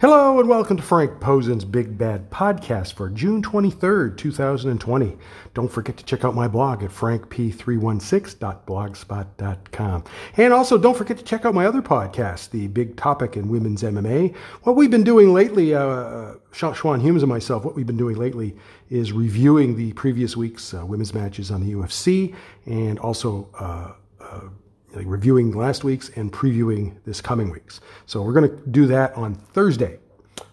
Hello and welcome to Frank Posen's Big Bad Podcast for June 23rd, 2020. Don't forget to check out my blog at frankp316.blogspot.com. And also don't forget to check out my other podcast, The Big Topic in Women's MMA. What we've been doing lately, uh, Schwan Humes and myself, what we've been doing lately is reviewing the previous week's uh, women's matches on the UFC and also uh, uh like reviewing last week's and previewing this coming week's. So we're going to do that on Thursday.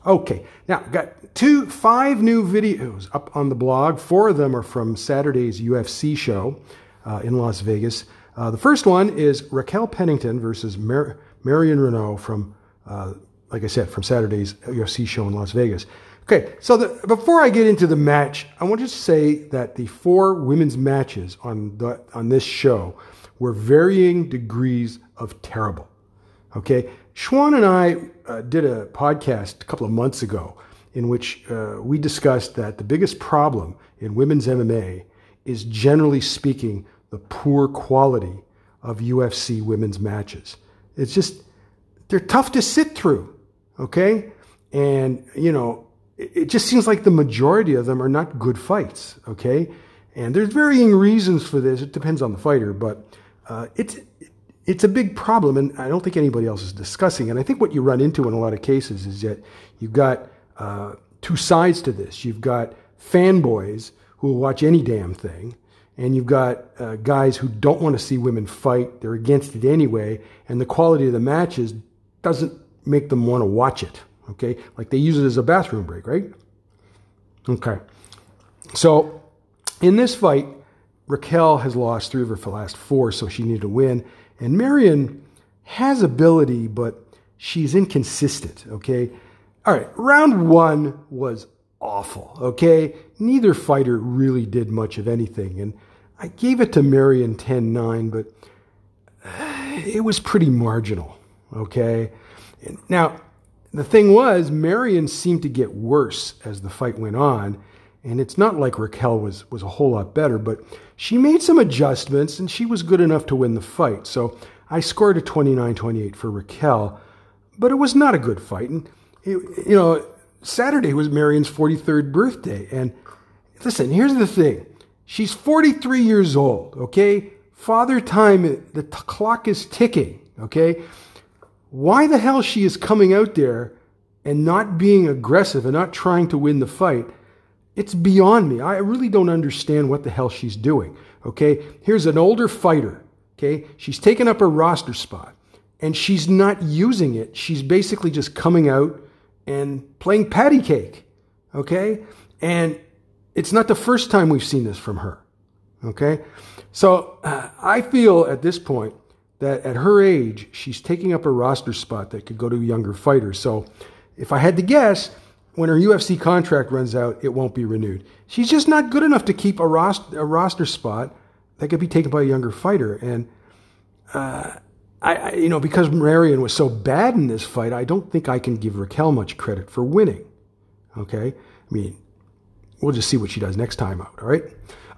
Okay, now got two, five new videos up on the blog. Four of them are from Saturday's UFC show uh, in Las Vegas. Uh, the first one is Raquel Pennington versus Mar- Marion Reneau from, uh, like I said, from Saturday's UFC show in Las Vegas. Okay, so the, before I get into the match, I want to say that the four women's matches on the, on this show were varying degrees of terrible. Okay, Schwan and I uh, did a podcast a couple of months ago in which uh, we discussed that the biggest problem in women's MMA is generally speaking the poor quality of UFC women's matches. It's just, they're tough to sit through, okay? And, you know, it, just seems like the majority of them are not good fights, okay? And there's varying reasons for this. It depends on the fighter, but uh, it's it's a big problem, and I don't think anybody else is discussing. And I think what you run into in a lot of cases is that you've got uh, two sides to this. You've got fanboys who will watch any damn thing, and you've got uh, guys who don't want to see women fight. They're against it anyway, and the quality of the matches doesn't make them want to watch it. Okay, like they use it as a bathroom break, right? Okay, so in this fight, Raquel has lost three of her last four, so she needed to win. And Marion has ability, but she's inconsistent, okay? All right, round one was awful, okay? Neither fighter really did much of anything. And I gave it to Marion 10 9, but it was pretty marginal, okay? Now, the thing was, Marion seemed to get worse as the fight went on. And it's not like Raquel was, was a whole lot better, but she made some adjustments and she was good enough to win the fight. So I scored a 29 28 for Raquel, but it was not a good fight. And, it, you know, Saturday was Marion's 43rd birthday. And listen, here's the thing she's 43 years old, okay? Father time, the t- clock is ticking, okay? Why the hell she is coming out there and not being aggressive and not trying to win the fight? It's beyond me. I really don't understand what the hell she's doing. Okay. Here's an older fighter. Okay. She's taken up a roster spot and she's not using it. She's basically just coming out and playing patty cake. Okay. And it's not the first time we've seen this from her. Okay. So uh, I feel at this point that at her age, she's taking up a roster spot that could go to a younger fighter. So if I had to guess, when her UFC contract runs out, it won't be renewed. She's just not good enough to keep a roster, a roster spot that could be taken by a younger fighter. And, uh, I, I, you know, because Marion was so bad in this fight, I don't think I can give Raquel much credit for winning. Okay? I mean, we'll just see what she does next time out, all right?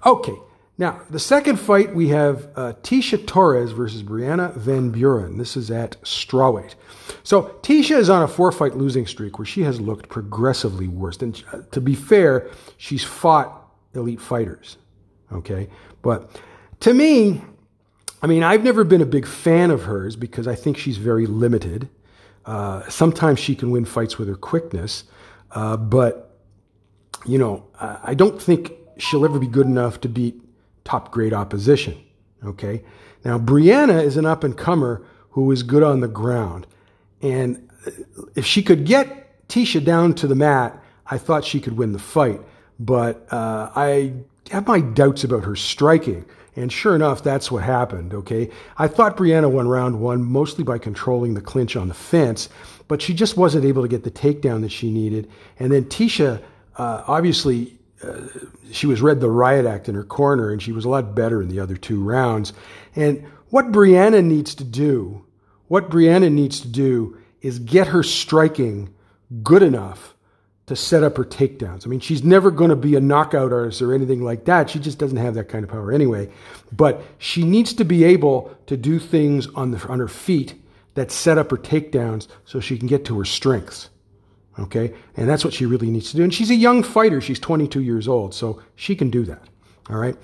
Okay. Now, the second fight, we have uh, Tecia Torres versus Brianna Van Buren. This is at strawweight. So Tecia is on a four-fight losing streak where she has looked progressively worse. And uh, to be fair, she's fought elite fighters. Okay, but to me, I mean, I've never been a big fan of hers because I think she's very limited. Uh, sometimes she can win fights with her quickness, uh, but you know, I don't think she'll ever be good enough to beat top grade opposition. Okay. Now, Brianna is an up and comer who is good on the ground. And if she could get Tecia down to the mat, I thought she could win the fight. But uh, I have my doubts about her striking. And sure enough, that's what happened. Okay. I thought Brianna won round one mostly by controlling the clinch on the fence, but she just wasn't able to get the takedown that she needed. And then Tecia uh, obviously, she was read the riot act in her corner and she was a lot better in the other two rounds. And what Brianna needs to do, what Brianna needs to do is get her striking good enough to set up her takedowns. I mean, she's never going to be a knockout artist or anything like that. She just doesn't have that kind of power anyway. But she needs to be able to do things on, the, on her feet that set up her takedowns so she can get to her strengths. Okay, and that's what she really needs to do. And she's a young fighter; she's 22 years old, so she can do that. All right.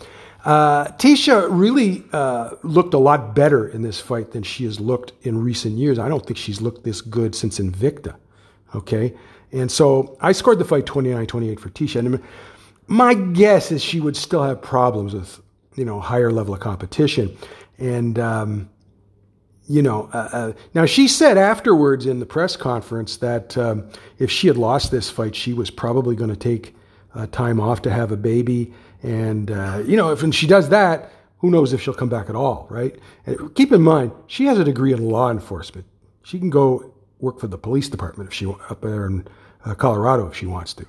Uh, Tecia really uh, looked a lot better in this fight than she has looked in recent years. I don't think she's looked this good since Invicta. Okay, and so I scored the fight 29-28 for Tecia. And my guess is she would still have problems with you know higher level of competition, and um, you know, uh, uh, now she said afterwards in the press conference that um, if she had lost this fight, she was probably going to take uh, time off to have a baby. And, uh, you know, if and she does that, who knows if she'll come back at all, right? And keep in mind, she has a degree in law enforcement. She can go work for the police department if she up there in uh, Colorado if she wants to.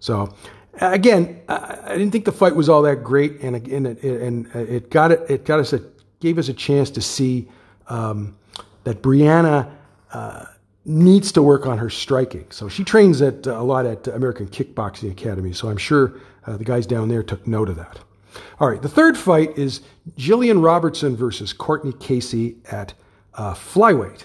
So, again, I, didn't think the fight was all that great, and and it, and it got it it got us a gave us a chance to see um, that Brianna uh, needs to work on her striking. So she trains at uh, a lot at American Kickboxing Academy. So I'm sure uh, the guys down there took note of that. All right, the third fight is Jillian Robertson versus Courtney Casey at uh, flyweight.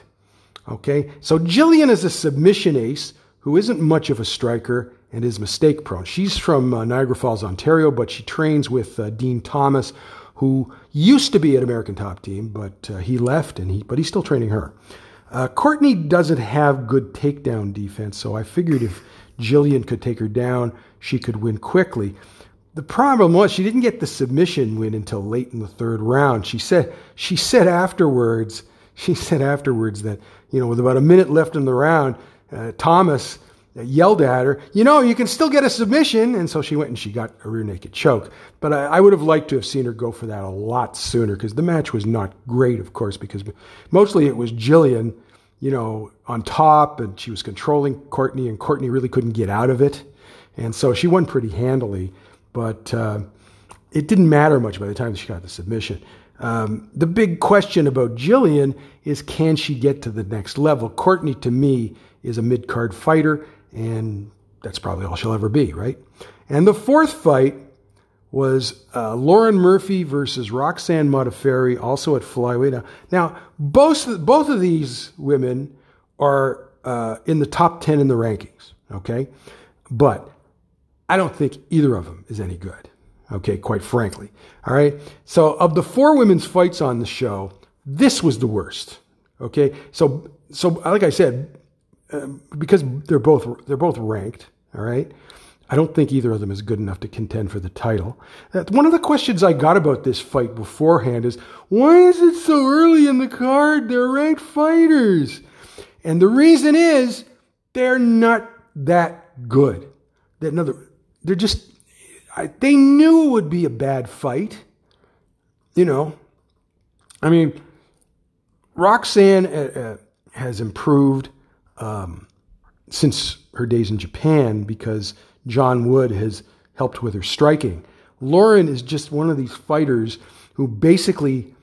Okay, so Jillian is a submission ace who isn't much of a striker and is mistake prone. She's from uh, Niagara Falls, Ontario, but she trains with uh, Dean Thomas, who used to be an American Top Team, but uh, he left, and he but he's still training her. Uh, Courtney doesn't have good takedown defense, so I figured if Jillian could take her down, she could win quickly. The problem was she didn't get the submission win until late in the third round. She said she said afterwards she said afterwards that you know with about a minute left in the round, uh, Thomas yelled at her, you know, you can still get a submission. And so she went and she got a rear naked choke. But I, I would have liked to have seen her go for that a lot sooner because the match was not great, of course, because mostly it was Jillian, you know, on top and she was controlling Courtney and Courtney really couldn't get out of it. And so she won pretty handily, but uh, it didn't matter much by the time she got the submission. Um, the big question about Jillian is can she get to the next level? Courtney, to me, is a mid card fighter and that's probably all she'll ever be, right? And the fourth fight was uh, Lauren Murphy versus Roxanne Modafferi, also at flyweight. Now, now both both of these women are uh, in the top ten in the rankings. Okay, but I don't think either of them is any good. Okay, quite frankly. All right. So of the four women's fights on the show, this was the worst. Okay. So so like I said, um, because they're both they're both ranked. All right. I don't think either of them is good enough to contend for the title. Uh, one of the questions I got about this fight beforehand is why is it so early in the card? They're ranked fighters. And the reason is they're not that good. That another, they're just, I, they knew it would be a bad fight. You know, I mean, Roxanne uh, uh, has improved um, since her days in Japan because John Wood has helped with her striking. Lauren is just one of these fighters who basically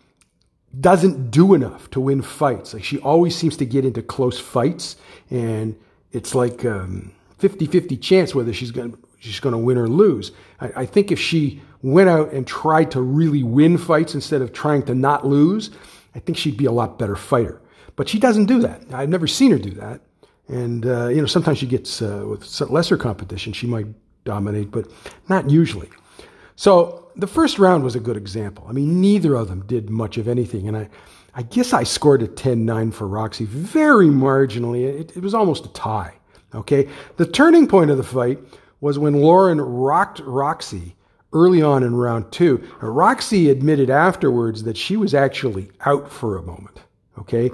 doesn't do enough to win fights. Like she always seems to get into close fights, and it's like um, 50-50 chance whether she's going she's going to win or lose. I, I think if she went out and tried to really win fights instead of trying to not lose, I think she'd be a lot better fighter. But she doesn't do that. I've never seen her do that. And, uh, you know, sometimes she gets, uh, with lesser competition, she might dominate, but not usually. So the first round was a good example. I mean, neither of them did much of anything. And I, I guess I scored a 10 9 for Roxy very marginally. It, it was almost a tie. Okay. The turning point of the fight was when Lauren rocked Roxy early on in round two. Roxy admitted afterwards that she was actually out for a moment. Okay.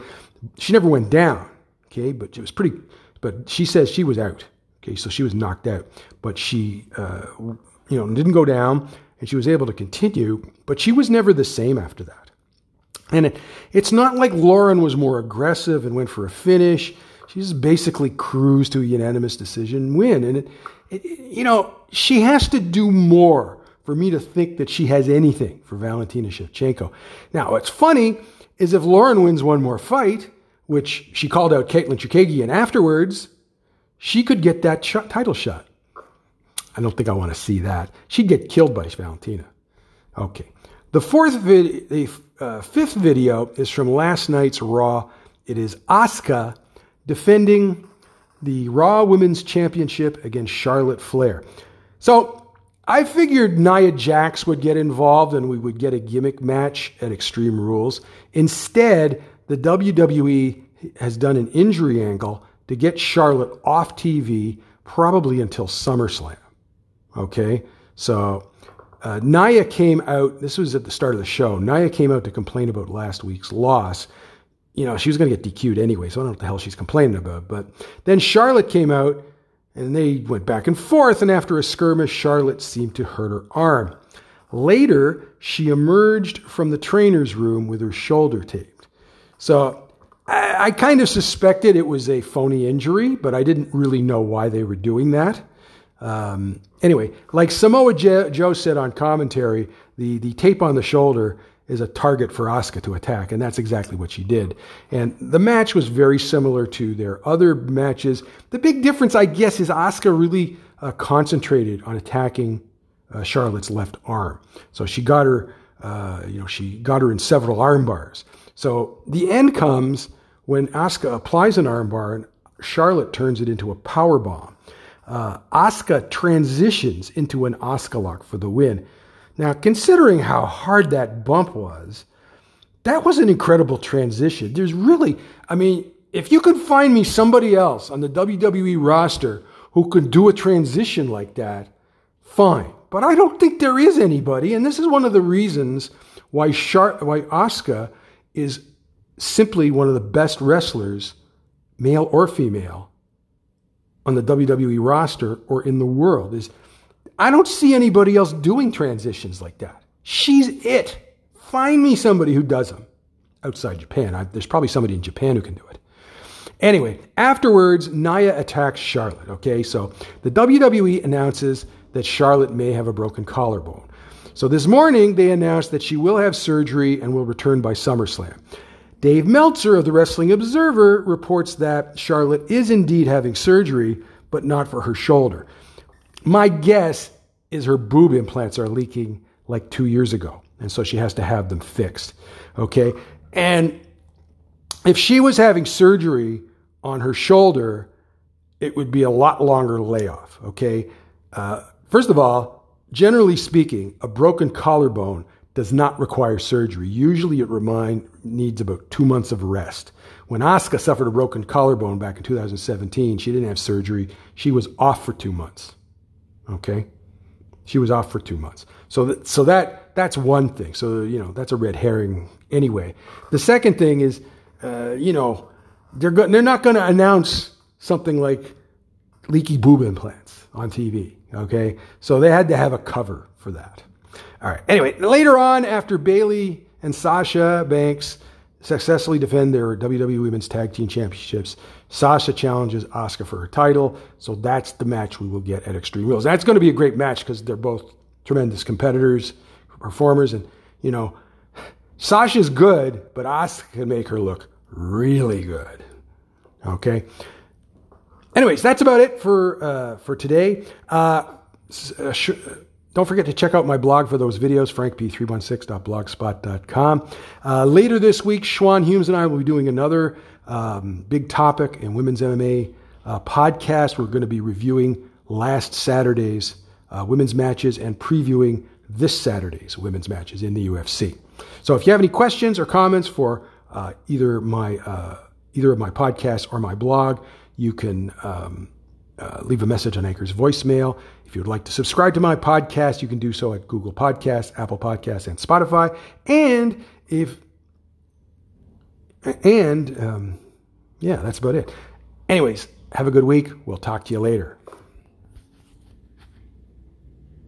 She never went down. Okay. But it was pretty, but she says she was out. Okay. So she was knocked out, but she, uh, you know, didn't go down and she was able to continue, but she was never the same after that. And it, it's not like Lauren was more aggressive and went for a finish. She just basically cruised to a unanimous decision win. And, it, it, you know, she has to do more for me to think that she has anything for Valentina Shevchenko. Now, it's funny is if Lauren wins one more fight, which she called out Katlyn Chookagian afterwards, she could get that title shot. I don't think I want to see that. She'd get killed by Valentina. Okay. The fourth vid- the uh, fifth video is from last night's Raw. It is Asuka defending the Raw Women's Championship against Charlotte Flair. So I figured Nia Jax would get involved and we would get a gimmick match at Extreme Rules. Instead, the WWE has done an injury angle to get Charlotte off TV probably until SummerSlam. Okay? So uh, Nia came out, this was at the start of the show. Nia came out to complain about last week's loss. You know, she was going to get DQ'd anyway, so I don't know what the hell she's complaining about. But then Charlotte came out and they went back and forth. And after a skirmish, Charlotte seemed to hurt her arm. Later, she emerged from the trainer's room with her shoulder taped. So I, I kind of suspected it was a phony injury, but I didn't really know why they were doing that. Um, anyway, like Samoa Joe said on commentary, the, the tape on the shoulder is a target for Asuka to attack, and that's exactly what she did. And the match was very similar to their other matches. The big difference, I guess, is Asuka really uh, concentrated on attacking uh, Charlotte's left arm. So she got her, uh, you know, she got her in several arm bars. So the end comes when Asuka applies an armbar and Charlotte turns it into a power bomb. Uh, Asuka transitions into an Asuka lock for the win. Now, considering how hard that bump was, that was an incredible transition. There's really, I mean, if you could find me somebody else on the WWE roster who could do a transition like that, fine. But I don't think there is anybody, and this is one of the reasons why Char- why Asuka is simply one of the best wrestlers, male or female, on the WWE roster or in the world. Is I don't see anybody else doing transitions like that. She's it. Find me somebody who does them outside Japan. I, there's probably somebody in Japan who can do it. Anyway, afterwards, Nia attacks Charlotte. Okay, so the WWE announces that Charlotte may have a broken collarbone. So this morning, they announced that she will have surgery and will return by SummerSlam. Dave Meltzer of the Wrestling Observer reports that Charlotte is indeed having surgery, but not for her shoulder. My guess is her boob implants are leaking like two years ago. And so she has to have them fixed. Okay. And if she was having surgery on her shoulder, it would be a lot longer layoff. Okay. Uh, first of all, generally speaking, a broken collarbone does not require surgery. Usually it remind, needs about two months of rest. When Asuka suffered a broken collarbone back in 2017, she didn't have surgery. She was off for two months. Okay, she was off for two months. So so that that's one thing. So you know that's a red herring anyway. The second thing is, uh, you know, they're go- they're not going to announce something like leaky boob implants on TV. Okay, so they had to have a cover for that. All right. Anyway, later on, after Bayley and Sasha Banks successfully defend their WWE Women's Tag Team Championships. Sasha challenges Asuka for her title, so that's the match we will get at Extreme Rules. That's going to be a great match because they're both tremendous competitors, performers, and you know, Sasha's good, but Asuka can make her look really good. Okay. Anyways, that's about it for uh, for today. Uh, uh sh- don't forget to check out my blog for those videos, frankp316.blogspot.com. Uh, later this week, Schwan Humes and I will be doing another um, big topic in women's MMA uh, podcast. We're going to be reviewing last Saturday's uh, women's matches and previewing this Saturday's women's matches in the UFC. So if you have any questions or comments for uh, either my uh, either of my podcasts or my blog, you can um, uh, leave a message on Anchor's voicemail. If you would like to subscribe to my podcast, you can do so at Google Podcasts, Apple Podcasts, and Spotify. And if and um, yeah, that's about it. Anyways, have a good week. We'll talk to you later.